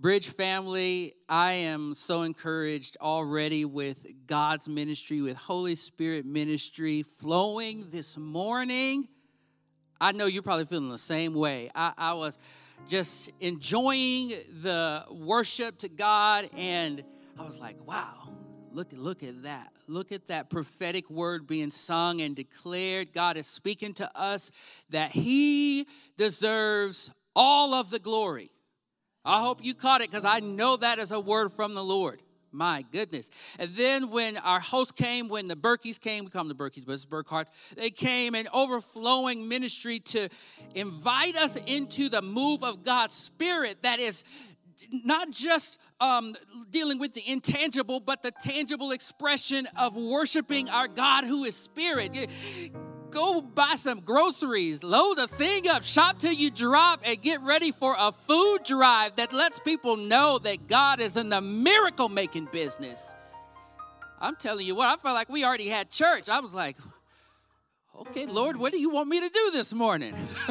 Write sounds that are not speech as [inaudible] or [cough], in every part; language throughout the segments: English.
Bridge family, I am so encouraged already with God's ministry, with Holy Spirit ministry flowing this morning. I know you're probably feeling the same way. I, I was just enjoying the worship to God, and I was like, wow, look, look at that. Look at that prophetic word being sung and declared. God is speaking to us that He deserves all of the glory. I hope you caught it because I know that is a word from the Lord. My goodness. And then when our host came, when the Berkeys came, we call them the Berkeys, but it's Burkharts, they came in overflowing ministry to invite us into the move of God's Spirit that is not just um, dealing with the intangible, but the tangible expression of worshiping our God who is Spirit go buy some groceries, load a thing up, shop till you drop, and get ready for a food drive that lets people know that God is in the miracle making business. I'm telling you what, I felt like we already had church. I was like, okay, Lord, what do you want me to do this morning? [laughs]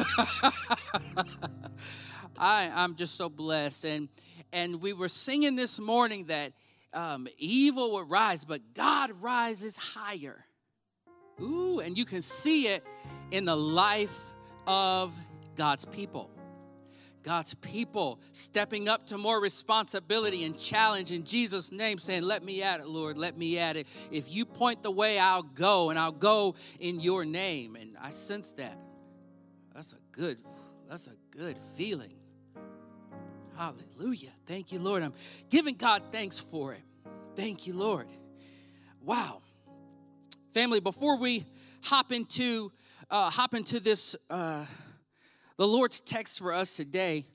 I, I'm just so blessed. And, and we were singing this morning that um, evil would rise, but God rises higher. Ooh, and you can see it in the life of God's people. God's people stepping up to more responsibility and challenge in Jesus' name, saying, Let me at it, Lord, let me at it. If you point the way, I'll go, and I'll go in your name. And I sense that. That's a good, that's a good feeling. Hallelujah. Thank you, Lord. I'm giving God thanks for it. Thank you, Lord. Wow. Family, before we hop into uh, hop into this, uh, the Lord's text for us today,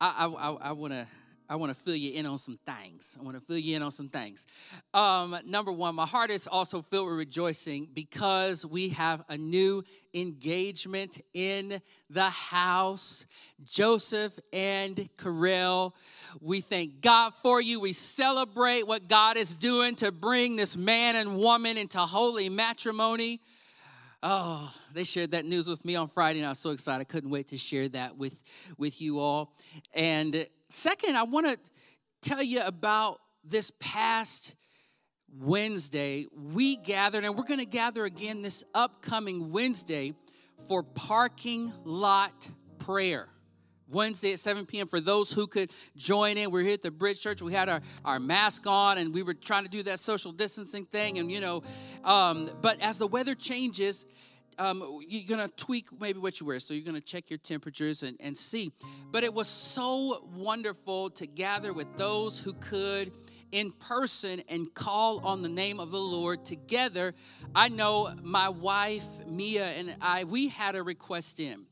I, I, I, I want to I want to fill you in on some things. I want to fill you in on some things. Um, number one, my heart is also filled with rejoicing because we have a new engagement in the house. Joseph and Karel, we thank God for you. We celebrate what God is doing to bring this man and woman into holy matrimony. Oh, they shared that news with me on Friday, and I was so excited. I couldn't wait to share that with, with you all. And second, I want to tell you about this past Wednesday. We gathered, and we're going to gather again this upcoming Wednesday for parking lot prayer. Wednesday at 7 p.m. for those who could join in. We're here at the Bridge Church. We had our, our mask on and we were trying to do that social distancing thing. And, you know, um, but as the weather changes, um, you're gonna tweak maybe what you wear. So you're gonna check your temperatures and, and see. But it was so wonderful to gather with those who could in person and call on the name of the Lord together. I know my wife, Mia, and I, we had a request in.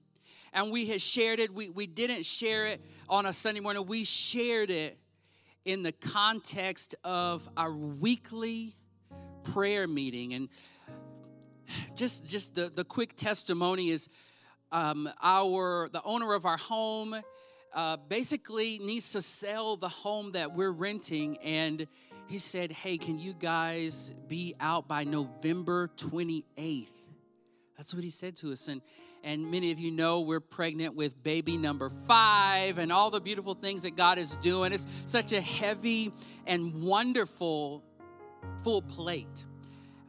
And we had shared it. We, we didn't share it on a Sunday morning. We shared it in the context of our weekly prayer meeting. And just just the, the quick testimony is um, our the owner of our home uh, basically needs to sell the home that we're renting and he said hey can you guys be out by november 28th that's what he said to us and and many of you know we're pregnant with baby number five and all the beautiful things that god is doing it's such a heavy and wonderful full plate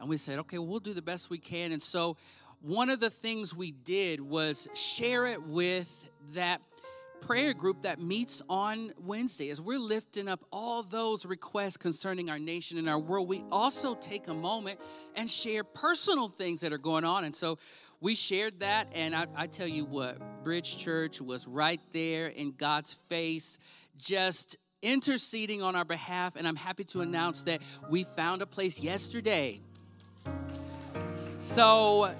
and we said, okay, we'll do the best we can. And so one of the things we did was share it with that prayer group that meets on Wednesday. As we're lifting up all those requests concerning our nation and our world, we also take a moment and share personal things that are going on. And so we shared that, and I, I tell you what, Bridge Church was right there in God's face, just interceding on our behalf. And I'm happy to announce that we found a place yesterday so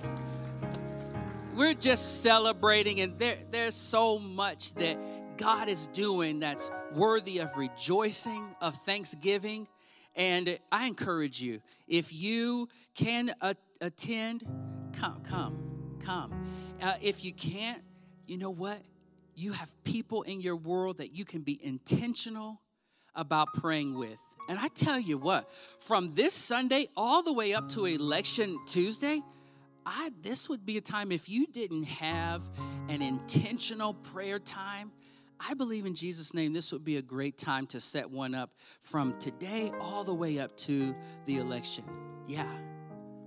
we're just celebrating, and there, there's so much that God is doing that's worthy of rejoicing, of thanksgiving. And I encourage you, if you can a- attend, come, come, come. Uh, if you can't, you know what? You have people in your world that you can be intentional about praying with. And I tell you what, from this Sunday all the way up to election Tuesday, I this would be a time if you didn't have an intentional prayer time, I believe in Jesus' name, this would be a great time to set one up from today all the way up to the election. Yeah,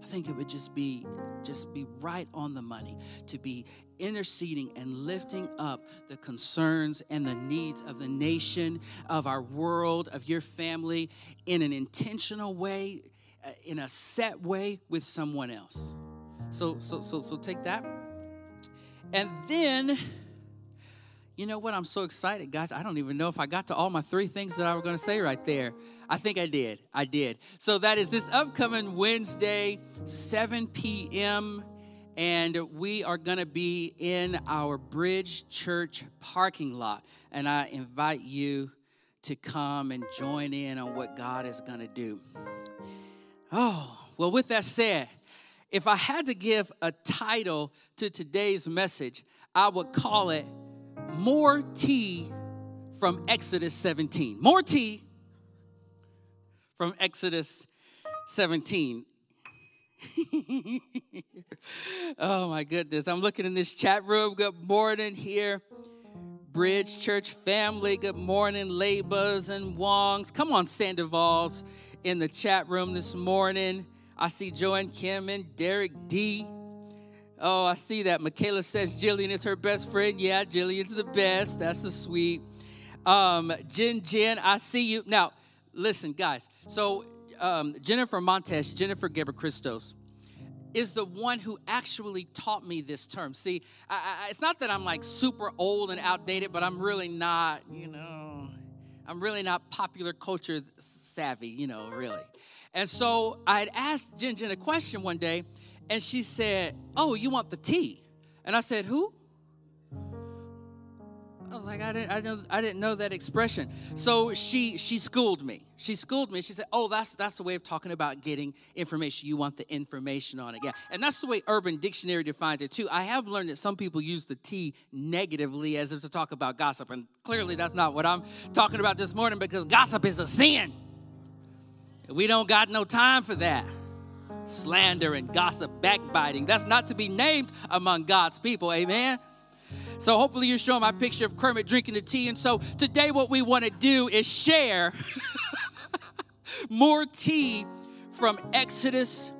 I think it would just be just be right on the money to be interceding and lifting up the concerns and the needs of the nation, of our world, of your family in an intentional way, uh, in a set way with someone else. So so so so take that. And then you know what? I'm so excited, guys. I don't even know if I got to all my three things that I was going to say right there. I think I did. I did. So that is this upcoming Wednesday, 7 p.m. And we are going to be in our Bridge Church parking lot. And I invite you to come and join in on what God is going to do. Oh, well, with that said, if I had to give a title to today's message, I would call it more tea from Exodus 17. More tea from Exodus 17. [laughs] oh my goodness. I'm looking in this chat room. Good morning here. Bridge Church family. Good morning, Labas and Wongs. Come on, Sandovals in the chat room this morning. I see Joanne Kim and Derek D. Oh, I see that. Michaela says Jillian is her best friend. Yeah, Jillian's the best. That's the sweet. Um, Jen, Jen, I see you. Now, listen, guys. So, um, Jennifer Montes, Jennifer Geber Christos, is the one who actually taught me this term. See, I, I, it's not that I'm like super old and outdated, but I'm really not, you know, I'm really not popular culture savvy, you know, really. And so I had asked Jen Jen a question one day, and she said, Oh, you want the tea? And I said, Who? I was like, I didn't, I didn't, I didn't know that expression. So she, she schooled me. She schooled me. She said, "Oh, that's that's the way of talking about getting information. You want the information on it, yeah." And that's the way Urban Dictionary defines it too. I have learned that some people use the T negatively as if to talk about gossip, and clearly that's not what I'm talking about this morning because gossip is a sin. We don't got no time for that slander and gossip, backbiting. That's not to be named among God's people. Amen. So hopefully you're showing my picture of Kermit drinking the tea. And so today what we want to do is share [laughs] more tea from Exodus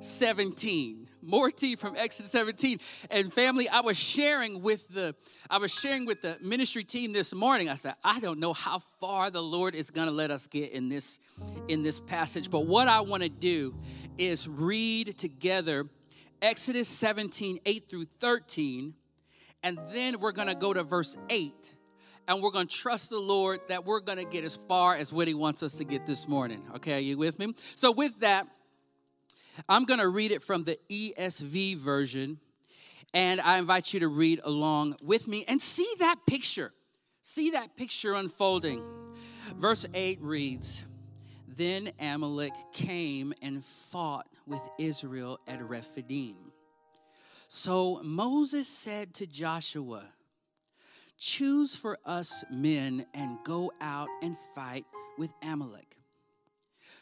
17 more tea from Exodus 17. And family, I was sharing with the I was sharing with the ministry team this morning. I said, I don't know how far the Lord is going to let us get in this in this passage, but what I want to do is read together Exodus 17, 8 through 13, and then we're going to go to verse 8 and we're going to trust the Lord that we're going to get as far as what He wants us to get this morning. Okay, are you with me? So, with that, I'm going to read it from the ESV version, and I invite you to read along with me and see that picture. See that picture unfolding. Verse 8 reads Then Amalek came and fought with Israel at Rephidim. So Moses said to Joshua, Choose for us men and go out and fight with Amalek.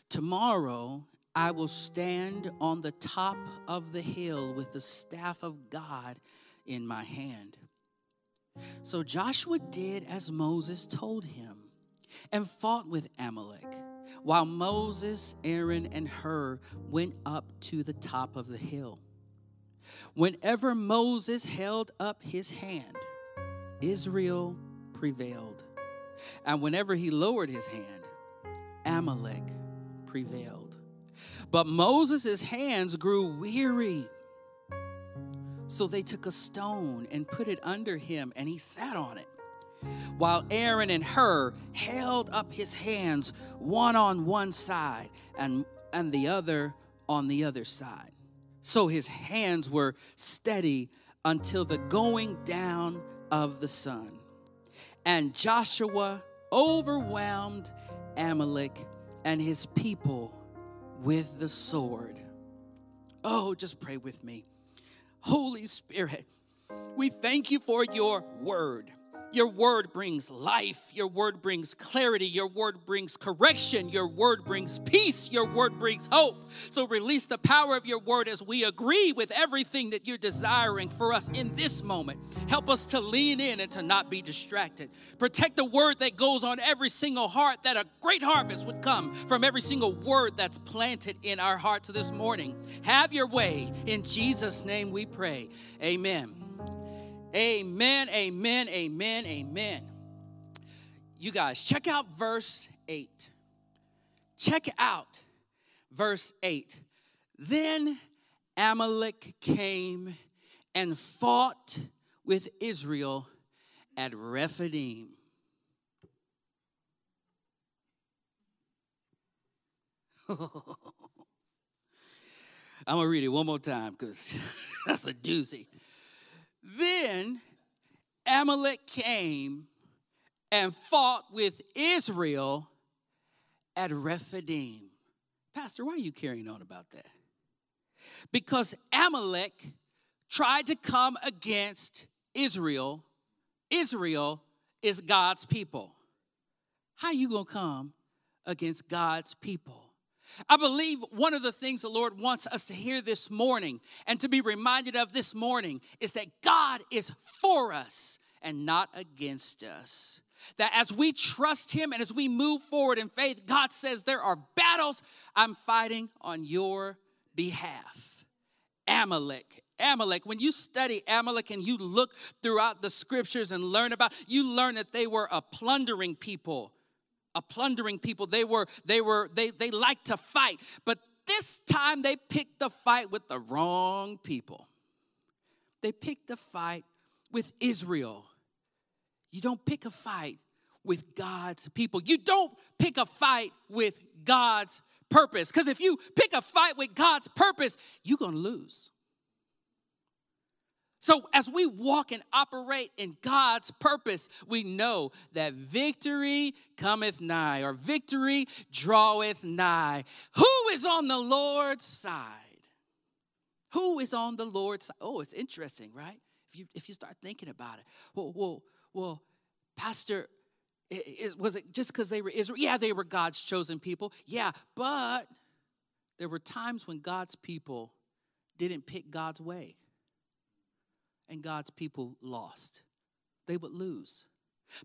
Tomorrow I will stand on the top of the hill with the staff of God in my hand. So Joshua did as Moses told him and fought with Amalek, while Moses, Aaron, and Hur went up to the top of the hill. Whenever Moses held up his hand, Israel prevailed. And whenever he lowered his hand, Amalek prevailed. But Moses' hands grew weary. So they took a stone and put it under him, and he sat on it. While Aaron and Hur held up his hands, one on one side and, and the other on the other side. So his hands were steady until the going down of the sun. And Joshua overwhelmed Amalek and his people with the sword. Oh, just pray with me. Holy Spirit, we thank you for your word. Your word brings life. Your word brings clarity. Your word brings correction. Your word brings peace. Your word brings hope. So release the power of your word as we agree with everything that you're desiring for us in this moment. Help us to lean in and to not be distracted. Protect the word that goes on every single heart, that a great harvest would come from every single word that's planted in our hearts this morning. Have your way. In Jesus' name we pray. Amen. Amen, amen, amen, amen. You guys, check out verse 8. Check out verse 8. Then Amalek came and fought with Israel at Rephidim. [laughs] I'm gonna read it one more time because [laughs] that's a doozy. Then Amalek came and fought with Israel at Rephidim. Pastor, why are you carrying on about that? Because Amalek tried to come against Israel. Israel is God's people. How you going to come against God's people? I believe one of the things the Lord wants us to hear this morning and to be reminded of this morning is that God is for us and not against us. That as we trust Him and as we move forward in faith, God says, There are battles I'm fighting on your behalf. Amalek. Amalek, when you study Amalek and you look throughout the scriptures and learn about, you learn that they were a plundering people a plundering people. They were, they were, they, they liked to fight. But this time they picked the fight with the wrong people. They picked the fight with Israel. You don't pick a fight with God's people. You don't pick a fight with God's purpose. Because if you pick a fight with God's purpose, you're to lose. So, as we walk and operate in God's purpose, we know that victory cometh nigh, or victory draweth nigh. Who is on the Lord's side? Who is on the Lord's side? Oh, it's interesting, right? If you if you start thinking about it, well, well, well, Pastor, was it just because they were Israel? Yeah, they were God's chosen people. Yeah, but there were times when God's people didn't pick God's way and God's people lost. They would lose.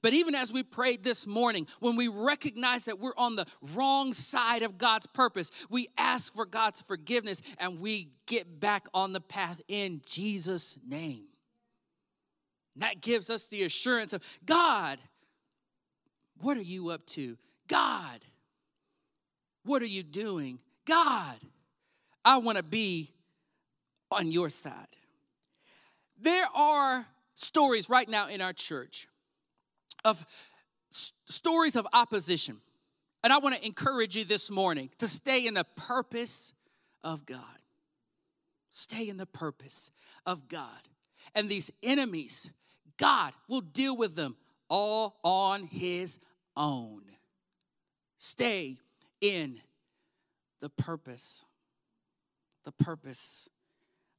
But even as we prayed this morning, when we recognize that we're on the wrong side of God's purpose, we ask for God's forgiveness and we get back on the path in Jesus' name. That gives us the assurance of God, what are you up to? God, what are you doing? God, I want to be on your side. There are stories right now in our church of s- stories of opposition. And I want to encourage you this morning to stay in the purpose of God. Stay in the purpose of God. And these enemies, God will deal with them all on His own. Stay in the purpose, the purpose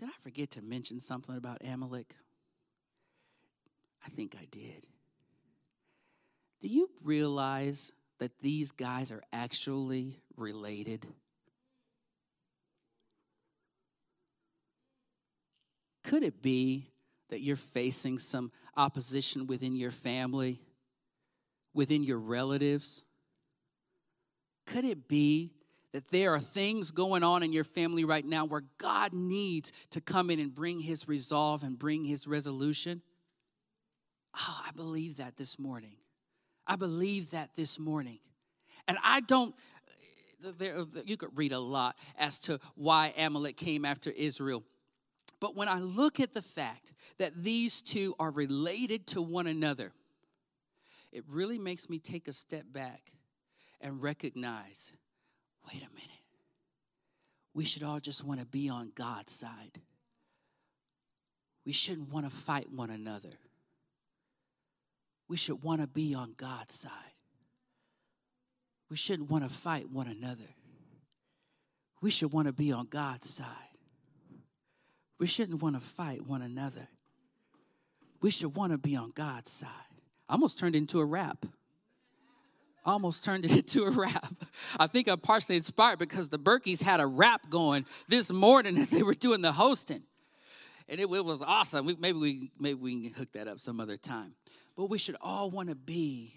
Did I forget to mention something about Amalek? I think I did. Do you realize that these guys are actually related? Could it be that you're facing some opposition within your family, within your relatives? Could it be that there are things going on in your family right now where God needs to come in and bring his resolve and bring his resolution? Oh, I believe that this morning. I believe that this morning. And I don't, there, uh, you could read a lot as to why Amalek came after Israel. But when I look at the fact that these two are related to one another, it really makes me take a step back and recognize wait a minute. We should all just want to be on God's side. We shouldn't want to fight one another. We should want to be on God's side. We shouldn't want to fight one another. We should want to be on God's side. We shouldn't want to fight one another. We should want to be on God's side. I almost turned into a rap. Almost turned it [laughs] into a rap. I think I'm partially inspired because the Berkeys had a rap going this morning [laughs] as they were doing the hosting. And it, it was awesome. We, maybe, we, maybe we can hook that up some other time. But we should all want to be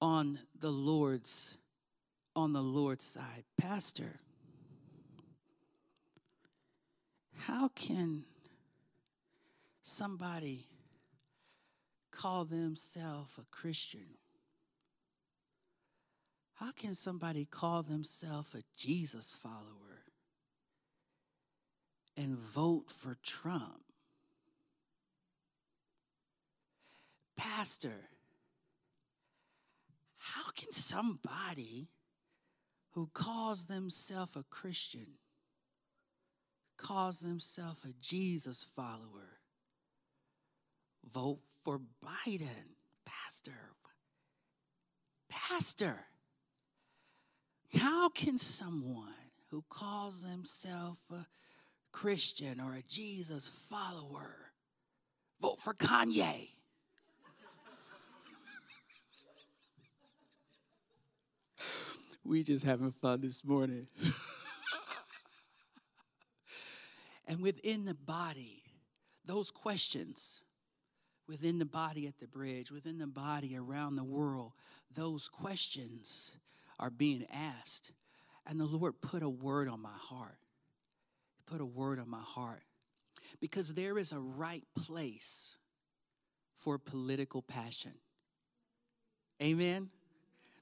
on the Lord's on the Lord's side. Pastor, how can somebody call themselves a Christian? How can somebody call themselves a Jesus follower and vote for Trump? Pastor, how can somebody who calls themselves a Christian calls themselves a Jesus follower vote for Biden? Pastor, Pastor, how can someone who calls themselves a Christian or a Jesus follower vote for Kanye? we just having fun this morning. and within the body, those questions within the body at the bridge, within the body around the world, those questions are being asked. And the Lord put a word on my heart. Put a word on my heart. Because there is a right place for political passion. Amen.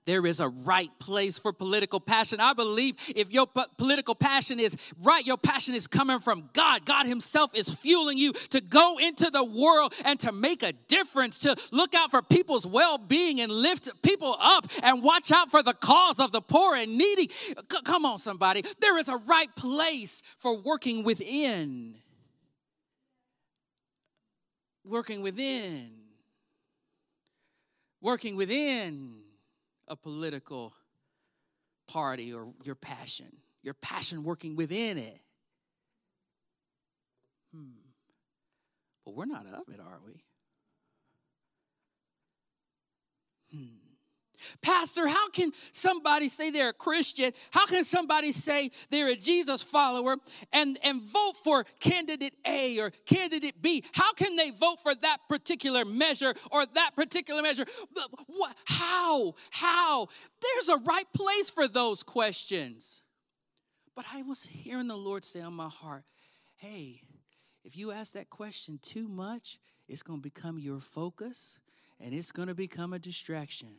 There is a right place for political passion. I believe if your p- political passion is right, your passion is coming from God. God Himself is fueling you to go into the world and to make a difference, to look out for people's well being and lift people up and watch out for the cause of the poor and needy. C- come on, somebody. There is a right place for working within. Working within. Working within a political party or your passion, your passion working within it. Hmm. But we're not of it, are we? Hmm. Pastor, how can somebody say they're a Christian? How can somebody say they're a Jesus follower and, and vote for candidate A or candidate B? How can they vote for that particular measure or that particular measure? How? How? There's a right place for those questions. But I was hearing the Lord say on my heart, hey, if you ask that question too much, it's going to become your focus and it's going to become a distraction.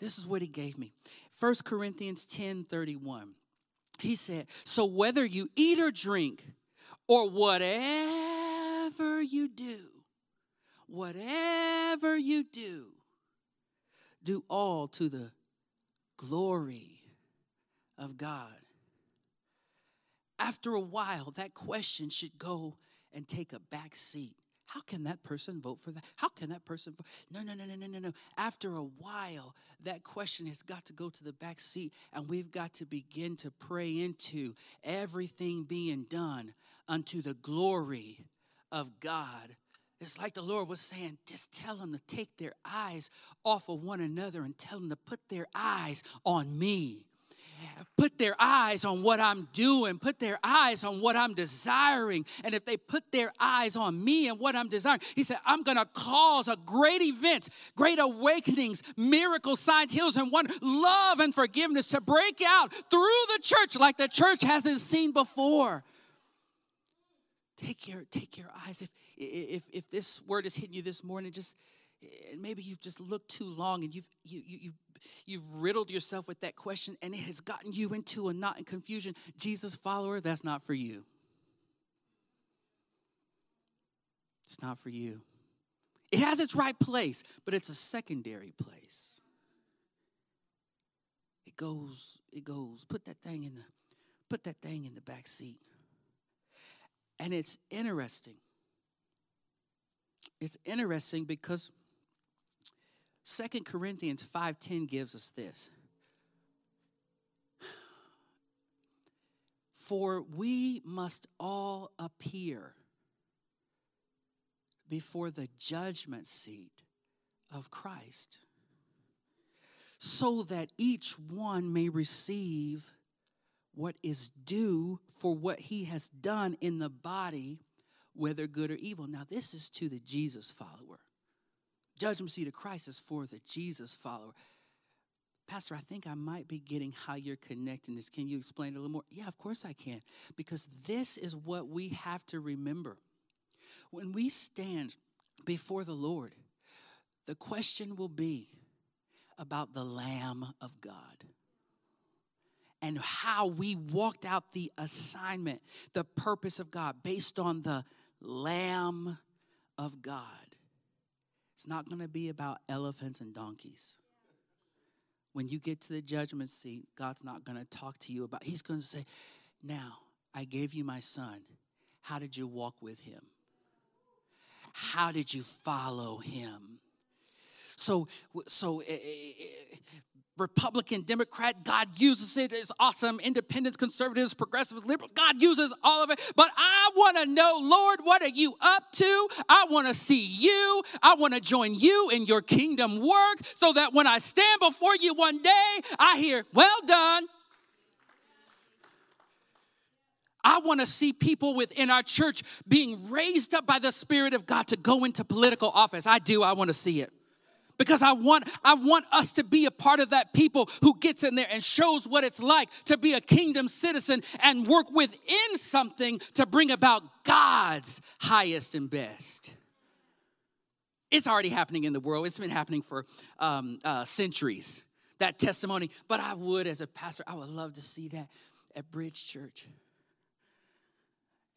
This is what he gave me. 1 Corinthians 10 31. He said, So whether you eat or drink, or whatever you do, whatever you do, do all to the glory of God. After a while, that question should go and take a back seat. How can that person vote for that? How can that person vote? No, no, no, no, no, no, no. After a while, that question has got to go to the back seat, and we've got to begin to pray into everything being done unto the glory of God. It's like the Lord was saying, just tell them to take their eyes off of one another and tell them to put their eyes on me put their eyes on what I'm doing, put their eyes on what I'm desiring. And if they put their eyes on me and what I'm desiring, he said, I'm going to cause a great event, great awakenings, miracles, signs, heals, and wonder, love and forgiveness to break out through the church like the church hasn't seen before. Take your, take your eyes. If, if, if this word is hitting you this morning, just maybe you've just looked too long and you've, you, you, you've you've riddled yourself with that question and it has gotten you into a knot and confusion. Jesus follower, that's not for you. It's not for you. It has its right place, but it's a secondary place. It goes, it goes. Put that thing in the put that thing in the back seat. And it's interesting. It's interesting because Second Corinthians 5:10 gives us this. For we must all appear before the judgment seat of Christ, so that each one may receive what is due for what he has done in the body, whether good or evil. Now, this is to the Jesus follower. Judgment seat of Christ is for the Jesus follower. Pastor, I think I might be getting how you're connecting this. Can you explain it a little more? Yeah, of course I can. Because this is what we have to remember. When we stand before the Lord, the question will be about the Lamb of God and how we walked out the assignment, the purpose of God based on the Lamb of God. It's not going to be about elephants and donkeys. When you get to the judgment seat, God's not going to talk to you about, He's going to say, Now, I gave you my son. How did you walk with him? How did you follow him? So, so uh, Republican, Democrat, God uses it. It's awesome. Independents, conservatives, progressives, liberals, God uses all of it. But I want to know, Lord, what are you up to? I want to see you. I want to join you in your kingdom work so that when I stand before you one day, I hear, well done. I want to see people within our church being raised up by the Spirit of God to go into political office. I do. I want to see it because I want I want us to be a part of that people who gets in there and shows what it's like to be a kingdom citizen and work within something to bring about God's highest and best. It's already happening in the world. It's been happening for um, uh, centuries. That testimony, but I would, as a pastor, I would love to see that at Bridge Church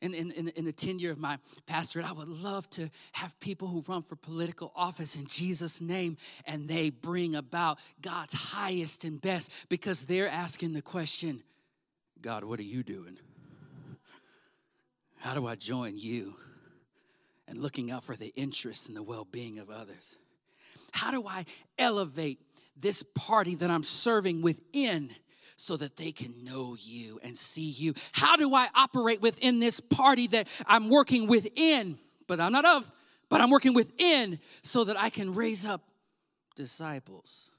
in, in, in, the tenure of my pastorate, I would love to have people who run for political office in Jesus' name and they bring about God's highest and best because they're asking the question God, what are you doing? How do I join you? And looking out for the interests and the well being of others. How do I elevate this party that I'm serving within? So that they can know you and see you. How do I operate within this party that I'm working within, but I'm not of, but I'm working within so that I can raise up disciples?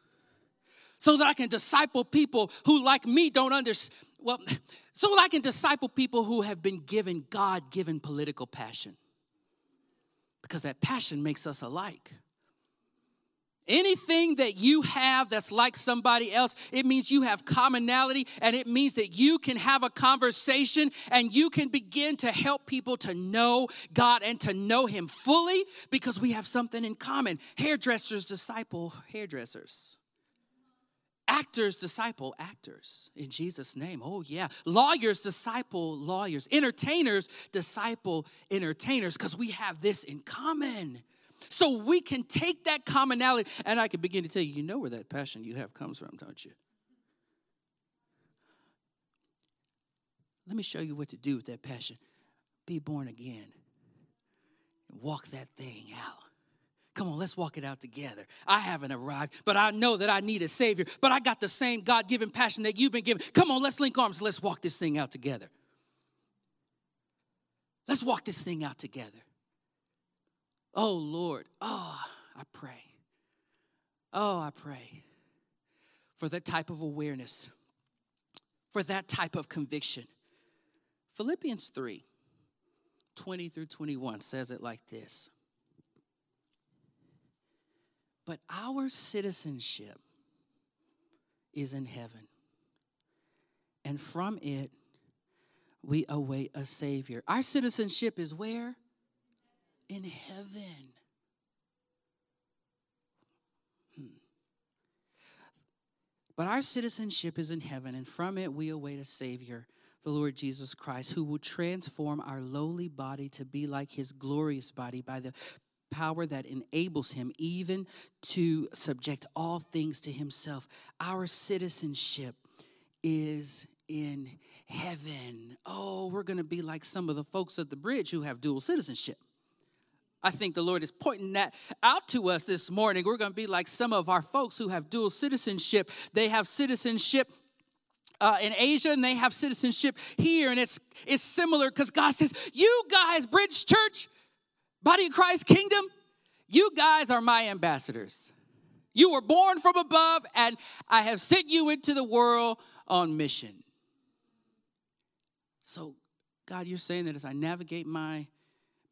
So that I can disciple people who, like me, don't understand. Well, so that I can disciple people who have been given God given political passion. Because that passion makes us alike. Anything that you have that's like somebody else, it means you have commonality and it means that you can have a conversation and you can begin to help people to know God and to know Him fully because we have something in common. Hairdressers disciple hairdressers. Actors disciple actors in Jesus' name. Oh, yeah. Lawyers disciple lawyers. Entertainers disciple entertainers because we have this in common. So we can take that commonality, and I can begin to tell you, you know where that passion you have comes from, don't you? Let me show you what to do with that passion. Be born again walk that thing out. Come on, let's walk it out together. I haven't arrived, but I know that I need a Savior. But I got the same God given passion that you've been given. Come on, let's link arms. Let's walk this thing out together. Let's walk this thing out together. Oh, Lord, oh, I pray. Oh, I pray for that type of awareness, for that type of conviction. Philippians 3 20 through 21 says it like this But our citizenship is in heaven, and from it we await a Savior. Our citizenship is where? In heaven. Hmm. But our citizenship is in heaven, and from it we await a Savior, the Lord Jesus Christ, who will transform our lowly body to be like his glorious body by the power that enables him even to subject all things to himself. Our citizenship is in heaven. Oh, we're going to be like some of the folks at the bridge who have dual citizenship. I think the Lord is pointing that out to us this morning. We're going to be like some of our folks who have dual citizenship. They have citizenship uh, in Asia and they have citizenship here, and it's it's similar because God says, "You guys, Bridge Church, Body of Christ Kingdom, you guys are my ambassadors. You were born from above, and I have sent you into the world on mission." So, God, you're saying that as I navigate my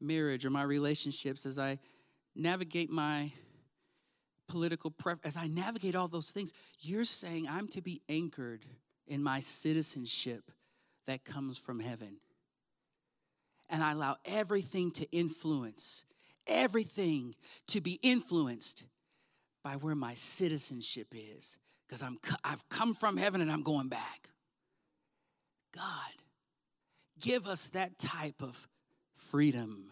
marriage or my relationships, as I navigate my political preference, as I navigate all those things, you're saying I'm to be anchored in my citizenship that comes from heaven. And I allow everything to influence, everything to be influenced by where my citizenship is. Because I'm I've come from heaven and I'm going back. God, give us that type of freedom.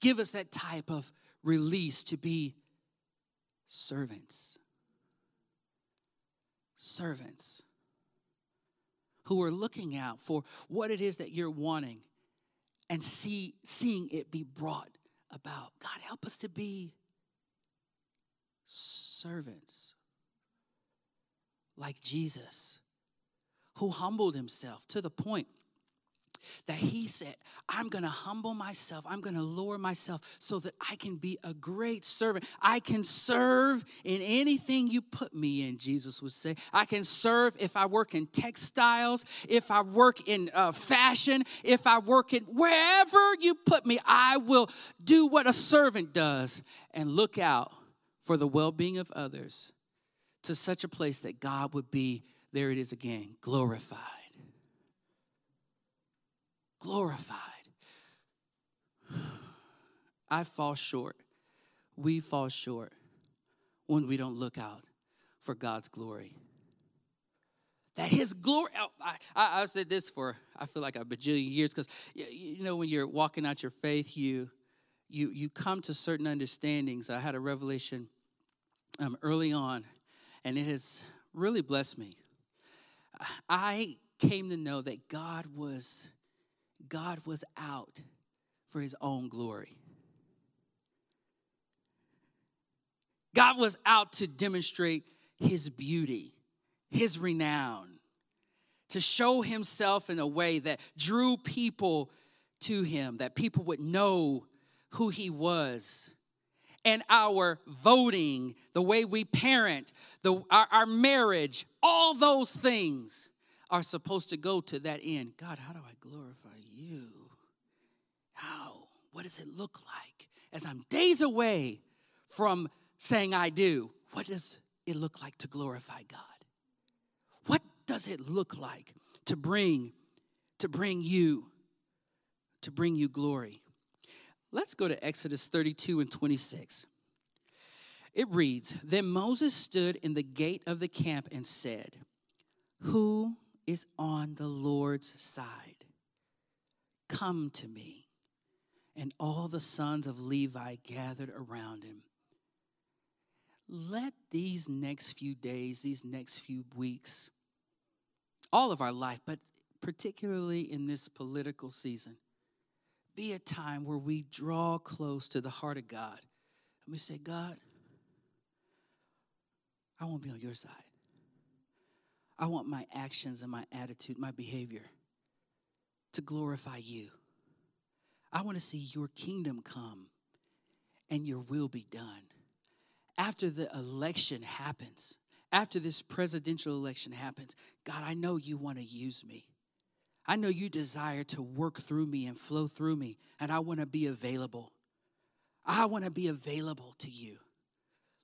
Give us that type of release to be servants. Servants who are looking out for what it is that you're wanting and see seeing it be brought about. God help us to be servants like Jesus who humbled himself to the point that he said, I'm going to humble myself. I'm going to lower myself so that I can be a great servant. I can serve in anything you put me in, Jesus would say. I can serve if I work in textiles, if I work in uh, fashion, if I work in wherever you put me, I will do what a servant does and look out for the well being of others to such a place that God would be, there it is again, glorified glorified. I fall short. We fall short when we don't look out for God's glory. That His glory, oh, I, I, have said this for, I feel like a bajillion years, because you know, when you're walking out your faith, you, you, you come to certain understandings. I had a revelation um, early on, and it has really blessed me. I came to know that God was God was out for his own glory. God was out to demonstrate his beauty, his renown, to show himself in a way that drew people to him, that people would know who he was. And our voting, the way we parent, the, our, our marriage, all those things are supposed to go to that end. God, how do I glorify you? How? What does it look like? As I'm days away from saying I do, what does it look like to glorify God? What does it look like to bring to bring you to bring you glory? Let's go to Exodus 32 and 26. It reads, Then Moses stood in the gate of the camp and said, Who is on the Lord's side? Come to me. And all the sons of Levi gathered around him. Let these next few days, these next few weeks, all of our life, but particularly in this political season, be a time where we draw close to the heart of God and we say, God, I want to be on your side. I want my actions and my attitude, my behavior to glorify you. I want to see your kingdom come and your will be done. After the election happens, after this presidential election happens, God, I know you want to use me. I know you desire to work through me and flow through me, and I want to be available. I want to be available to you.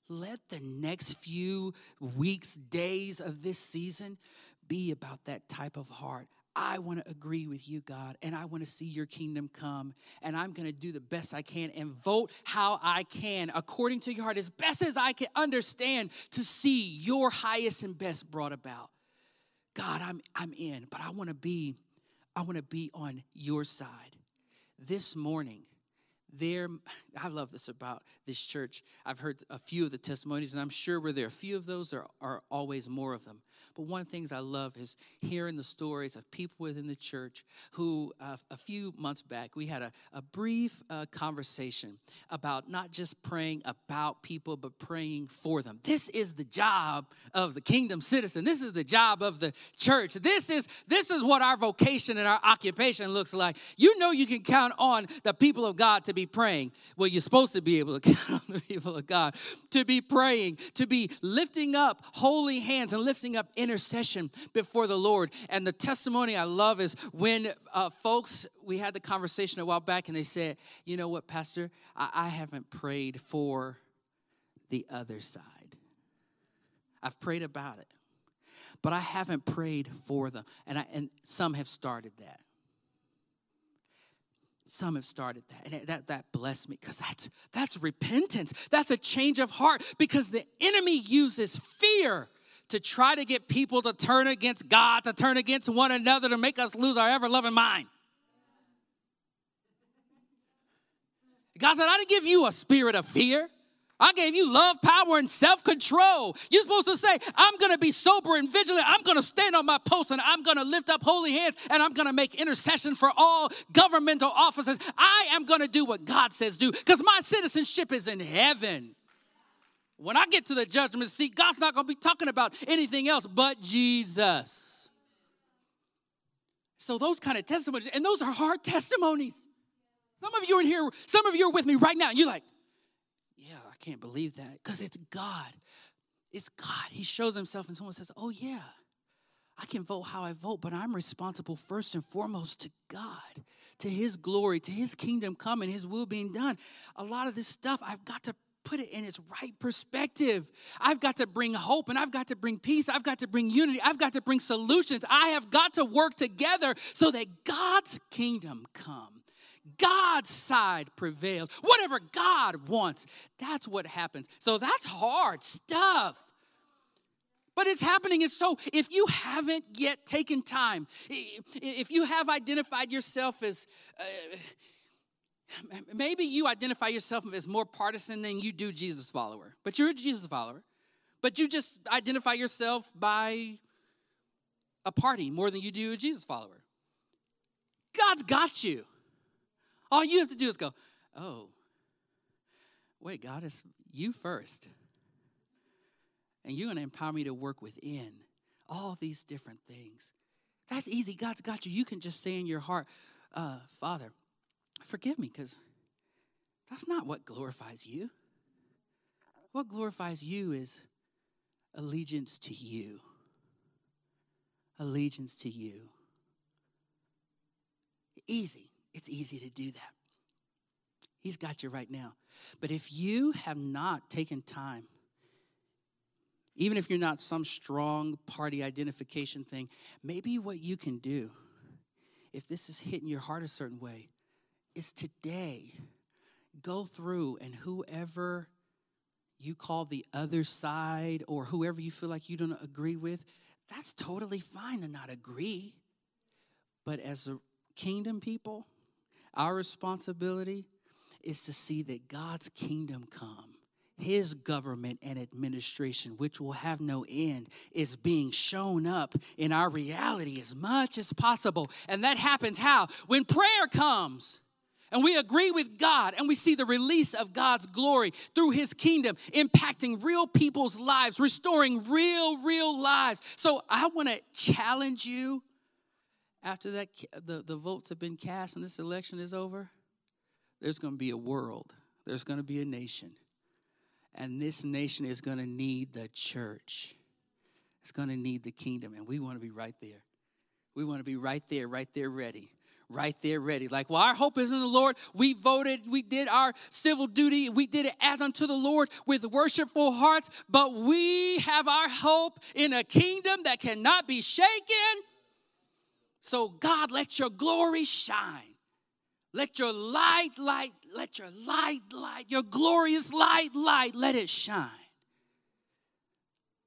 Let the next few weeks, days of this season be about that type of heart. I want to agree with you, God, and I want to see your kingdom come. And I'm going to do the best I can and vote how I can, according to your heart, as best as I can understand to see your highest and best brought about. God, I'm, I'm in, but I want to be, I want to be on your side. This morning, there, I love this about this church. I've heard a few of the testimonies, and I'm sure where there are a few of those, there are always more of them. But one of the things I love is hearing the stories of people within the church who, uh, a few months back, we had a, a brief uh, conversation about not just praying about people, but praying for them. This is the job of the kingdom citizen. This is the job of the church. This is, this is what our vocation and our occupation looks like. You know, you can count on the people of God to be praying. Well, you're supposed to be able to [laughs] count on the people of God to be praying, to be lifting up holy hands and lifting up intercession before the Lord. And the testimony I love is when uh, folks, we had the conversation a while back and they said, you know what, Pastor, I, I haven't prayed for the other side. I've prayed about it, but I haven't prayed for them. And, I, and some have started that. Some have started that, and that, that blessed me because that's that's repentance. That's a change of heart because the enemy uses fear to try to get people to turn against God, to turn against one another, to make us lose our ever loving mind. God said, I didn't give you a spirit of fear. I gave you love, power, and self control. You're supposed to say, I'm going to be sober and vigilant. I'm going to stand on my post and I'm going to lift up holy hands and I'm going to make intercession for all governmental offices. I am going to do what God says do because my citizenship is in heaven. When I get to the judgment seat, God's not going to be talking about anything else but Jesus. So, those kind of testimonies, and those are hard testimonies. Some of you are in here, some of you are with me right now, and you're like, yeah, I can't believe that because it's God. It's God. He shows himself, and someone says, oh, yeah, I can vote how I vote, but I'm responsible first and foremost to God, to His glory, to His kingdom coming, His will being done. A lot of this stuff I've got to put it in its right perspective. I've got to bring hope and I've got to bring peace. I've got to bring unity. I've got to bring solutions. I have got to work together so that God's kingdom come. God's side prevails. Whatever God wants, that's what happens. So that's hard stuff. But it's happening. And so if you haven't yet taken time, if you have identified yourself as, uh, maybe you identify yourself as more partisan than you do Jesus follower, but you're a Jesus follower. But you just identify yourself by a party more than you do a Jesus follower. God's got you. All you have to do is go, oh, wait, God, it's you first. And you're going to empower me to work within all these different things. That's easy. God's got you. You can just say in your heart, uh, Father, forgive me because that's not what glorifies you. What glorifies you is allegiance to you. Allegiance to you. Easy. It's easy to do that. He's got you right now. But if you have not taken time, even if you're not some strong party identification thing, maybe what you can do, if this is hitting your heart a certain way, is today go through and whoever you call the other side or whoever you feel like you don't agree with, that's totally fine to not agree. But as a kingdom people, our responsibility is to see that God's kingdom come. His government and administration, which will have no end, is being shown up in our reality as much as possible. And that happens how? When prayer comes and we agree with God and we see the release of God's glory through his kingdom impacting real people's lives, restoring real, real lives. So I want to challenge you after that the, the votes have been cast and this election is over, there's going to be a world. There's going to be a nation. And this nation is going to need the church. It's going to need the kingdom. And we want to be right there. We want to be right there, right there, ready right there ready. Like, well, our hope is in the Lord. We voted, we did our civil duty, we did it as unto the Lord with worshipful hearts, but we have our hope in a kingdom that cannot be shaken. So, God, let your glory shine. Let your light, light, let your light, light, your glorious light, light, let it shine.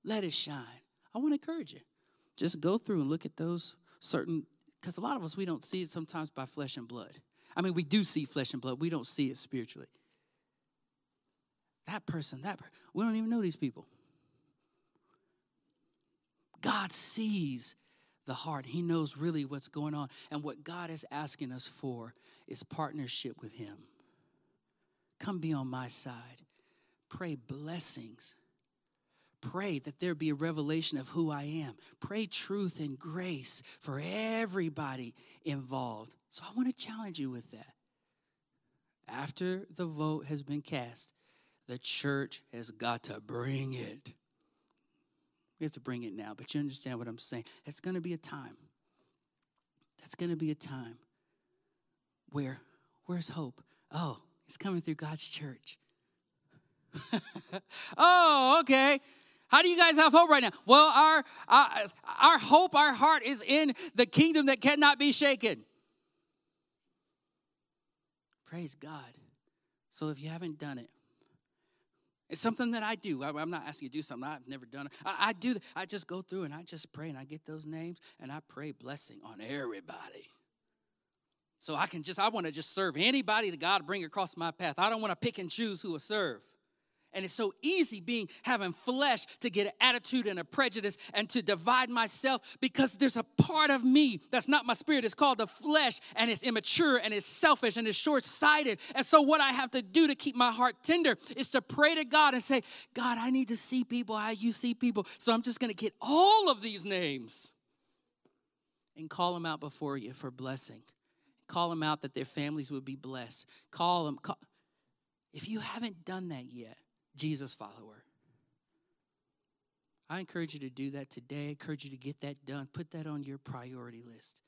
Let it shine. I want to encourage you. Just go through and look at those certain because a lot of us, we don't see it sometimes by flesh and blood. I mean, we do see flesh and blood, we don't see it spiritually. That person, that person, we don't even know these people. God sees the heart. He knows really what's going on. And what God is asking us for is partnership with Him. Come be on my side. Pray blessings. Pray that there be a revelation of who I am. Pray truth and grace for everybody involved. So I want to challenge you with that. After the vote has been cast, the church has got to bring it. We have to bring it now, but you understand what I'm saying. It's going to be a time. That's going to be a time where, where's hope? Oh, it's coming through God's church. [laughs] oh, okay. How do you guys have hope right now? Well, our, uh, our hope, our heart is in the kingdom that cannot be shaken. Praise God. So if you haven't done it, it's something that I do. I'm not asking you to do something I've never done. I, I do. I just go through and I just pray and I get those names and I pray blessing on everybody. So I can just, I want to just serve anybody that God bring across my path. I don't want to pick and choose who will serve. And it's so easy being having flesh to get an attitude and a prejudice and to divide myself because there's a part of me that's not my spirit. It's called the flesh and it's immature and it's selfish and it's short sighted. And so, what I have to do to keep my heart tender is to pray to God and say, God, I need to see people how you see people. So, I'm just going to get all of these names and call them out before you for blessing. Call them out that their families would be blessed. Call them. Call. If you haven't done that yet, Jesus follower. I encourage you to do that today. I encourage you to get that done. Put that on your priority list.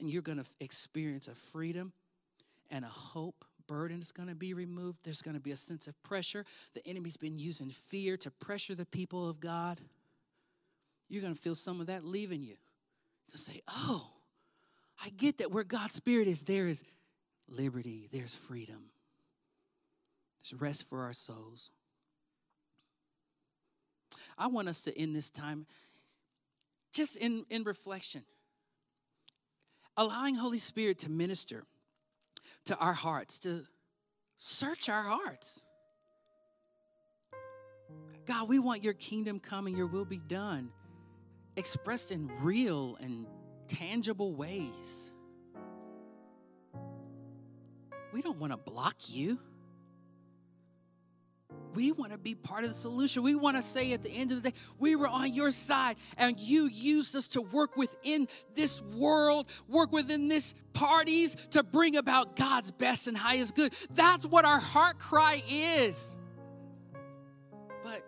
And you're going to experience a freedom and a hope. Burden is going to be removed. There's going to be a sense of pressure. The enemy's been using fear to pressure the people of God. You're going to feel some of that leaving you. You'll say, Oh, I get that where God's Spirit is, there is liberty, there's freedom. Rest for our souls. I want us to end this time just in, in reflection, allowing Holy Spirit to minister to our hearts, to search our hearts. God, we want your kingdom come and your will be done, expressed in real and tangible ways. We don't want to block you. We want to be part of the solution. We want to say at the end of the day, we were on your side and you used us to work within this world, work within this parties to bring about God's best and highest good. That's what our heart cry is. But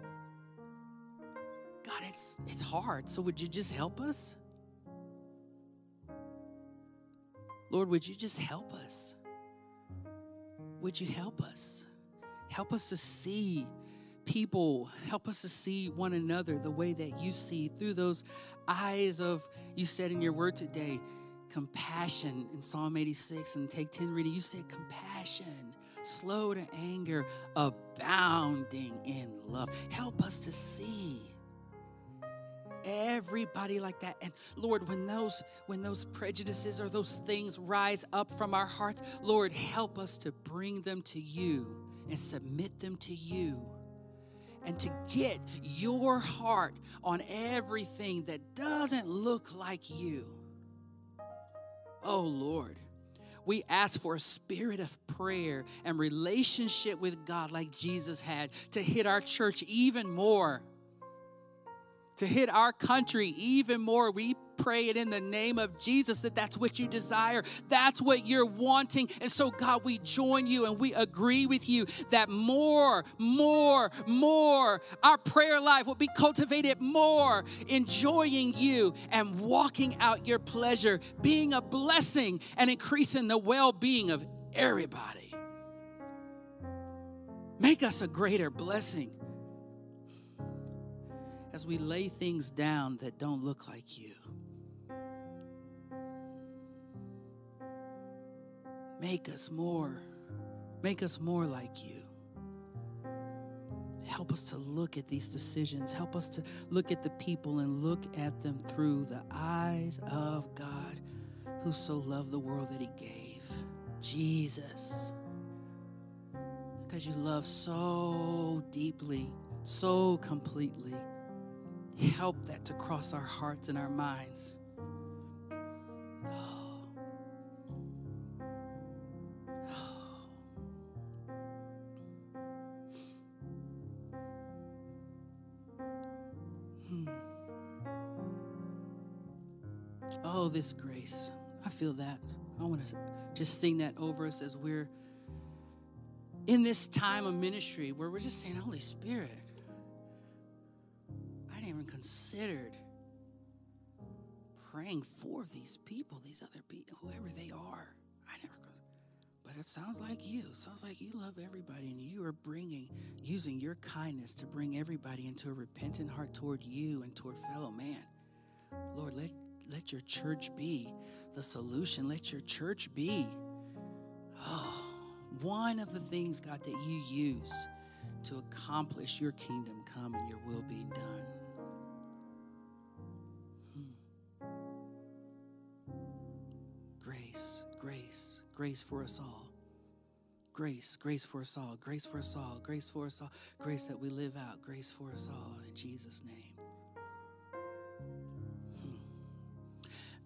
God, it's it's hard. So would you just help us? Lord, would you just help us? Would you help us? Help us to see people. Help us to see one another the way that you see through those eyes of, you said in your word today, compassion in Psalm 86 and take 10 reading. You said compassion, slow to anger, abounding in love. Help us to see everybody like that and lord when those when those prejudices or those things rise up from our hearts lord help us to bring them to you and submit them to you and to get your heart on everything that doesn't look like you. Oh Lord, we ask for a spirit of prayer and relationship with God like Jesus had to hit our church even more, to hit our country even more. We pray it in the name of Jesus that that's what you desire. That's what you're wanting. And so, God, we join you and we agree with you that more, more, more, our prayer life will be cultivated more, enjoying you and walking out your pleasure, being a blessing and increasing the well being of everybody. Make us a greater blessing as we lay things down that don't look like you. Make us more. Make us more like you. Help us to look at these decisions. Help us to look at the people and look at them through the eyes of God who so loved the world that he gave. Jesus. Because you love so deeply, so completely. Help that to cross our hearts and our minds. Hmm. This grace. I feel that. I want to just sing that over us as we're in this time of ministry where we're just saying, Holy Spirit, I didn't even considered praying for these people, these other people, whoever they are. I never, but it sounds like you. It sounds like you love everybody, and you are bringing, using your kindness to bring everybody into a repentant heart toward you and toward fellow man. Lord, let let your church be the solution. Let your church be oh, one of the things, God, that you use to accomplish your kingdom come and your will being done. Hmm. Grace, grace, grace for us all. Grace, grace for us all, grace for us all, grace for us all, grace that we live out, grace for us all in Jesus' name.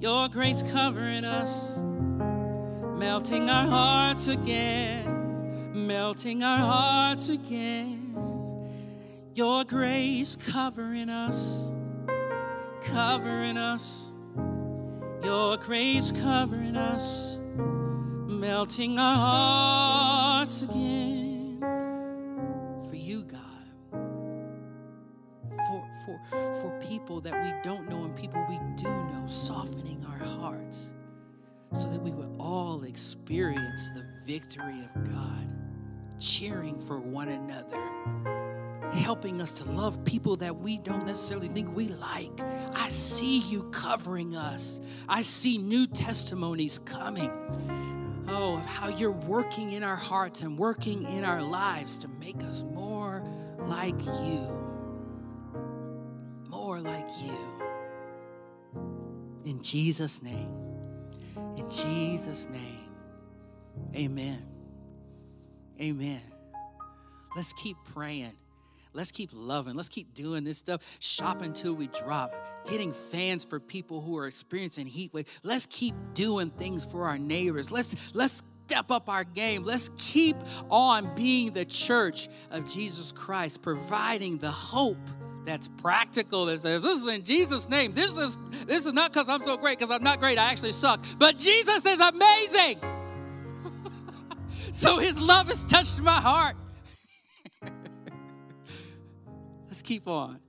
your grace covering us, melting our hearts again, melting our hearts again. Your grace covering us, covering us, your grace covering us melting our hearts again For, for, people that we don't know and people we do know, softening our hearts so that we would all experience the victory of God, cheering for one another helping us to love people that we don't necessarily think we like. I see you covering us. I see new testimonies coming oh, of how you're working in our hearts and working in our lives to make us more like you. More like you. In Jesus' name. In Jesus' name. Amen. Amen. Let's keep praying. Let's keep loving. Let's keep doing this stuff. Shop until we drop. Getting fans for people who are experiencing heat wave. Let's keep doing things for our neighbors. Let's let's step up our game. Let's keep on being the church of Jesus Christ, providing the hope that's practical that says this is in Jesus name. This is this is not cuz I'm so great cuz I'm not great. I actually suck. But Jesus is amazing. [laughs] so his love has touched my heart. [laughs] Let's keep on.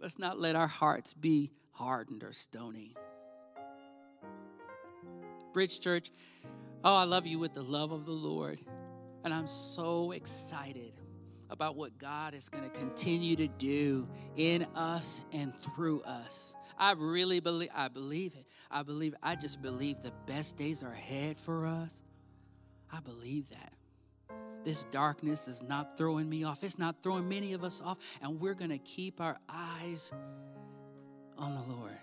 Let's not let our hearts be hardened or stony. Bridge Church, oh, I love you with the love of the Lord. And I'm so excited about what God is going to continue to do in us and through us. I really believe, I believe it. I believe, I just believe the best days are ahead for us. I believe that This darkness is not throwing me off. It's not throwing many of us off. And we're going to keep our eyes on the Lord.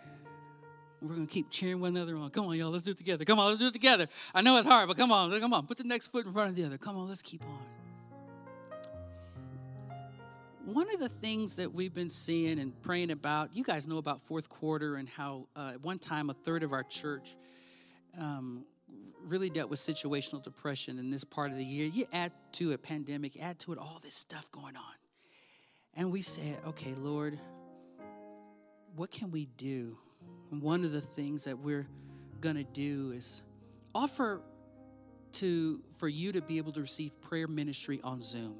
We're going to keep cheering one another on. Come on, y'all, let's do it together. Come on, let's do it together. I know it's hard, but come on, come on. Put the next foot in front of the other. Come on, let's keep on. One of the things that we've been seeing and praying about, you guys know about fourth quarter and how uh, at one time a third of our church um, really dealt with situational depression in this part of the year. You add to a pandemic, add to it all this stuff going on. And we said, okay, Lord, what can we do? And one of the things that we're going to do is offer to for you to be able to receive prayer ministry on Zoom.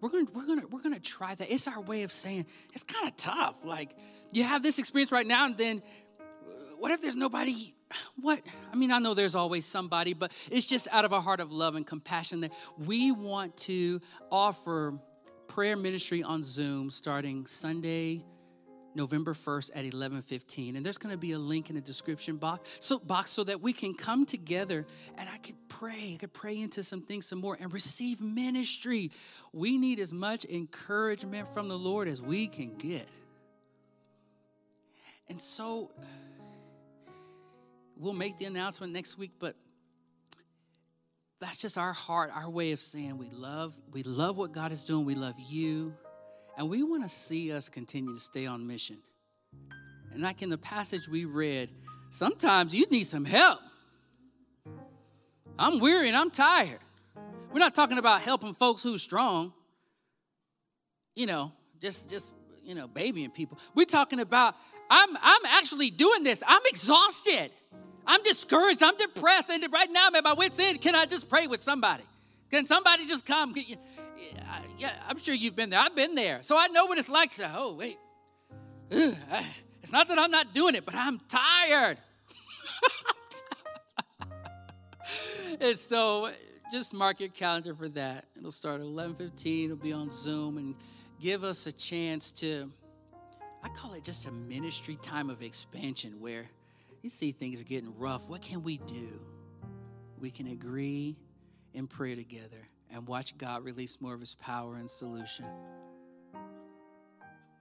We're gonna we're gonna we're gonna try that. It's our way of saying it's kind of tough. Like you have this experience right now, and then uh, what if there's nobody? What I mean, I know there's always somebody, but it's just out of a heart of love and compassion that we want to offer prayer ministry on Zoom starting Sunday November 1st at 11:15 and there's going to be a link in the description box so box so that we can come together and I could pray I could pray into some things some more and receive ministry. We need as much encouragement from the Lord as we can get. And so we'll make the announcement next week but that's just our heart our way of saying we love we love what God is doing. We love you and we want to see us continue to stay on mission. And like in the passage we read, sometimes you need some help. I'm weary and I'm tired. We're not talking about helping folks who's strong, you know, just just you know, babying people. We're talking about I'm I'm actually doing this. I'm exhausted. I'm discouraged. I'm depressed. And right now I'm at my wits' end. Can I just pray with somebody? Can somebody just come? Yeah, I'm sure you've been there. I've been there. So I know what it's like to say, oh, wait. Ugh, it's not that I'm not doing it, but I'm tired. [laughs] and so just mark your calendar for that. It'll start at 11:15. It'll be on Zoom and give us a chance to I call it just a ministry time of expansion where you see things are getting rough. What can we do? We can agree and pray together and watch God release more of his power and solution.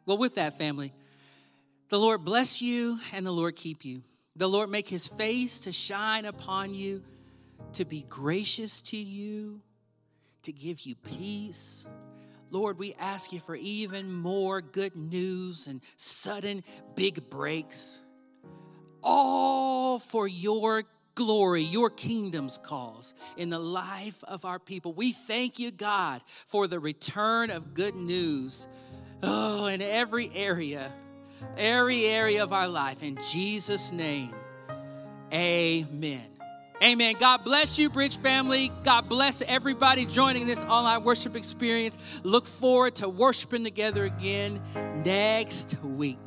Well, with that, family, the Lord bless you and the Lord keep you. The Lord make his face to shine upon you, to be gracious to you, to give you peace. Lord, we ask you for even more good news and sudden big breaks, all for your glory, your kingdom's cause in the life of our people. We thank you, God, for the return of good news. Oh, in every area, every area of our life. In Jesus' name, amen. Amen. God bless you, Bridge family. God bless everybody joining this online worship experience. Look forward to worshiping together again next week.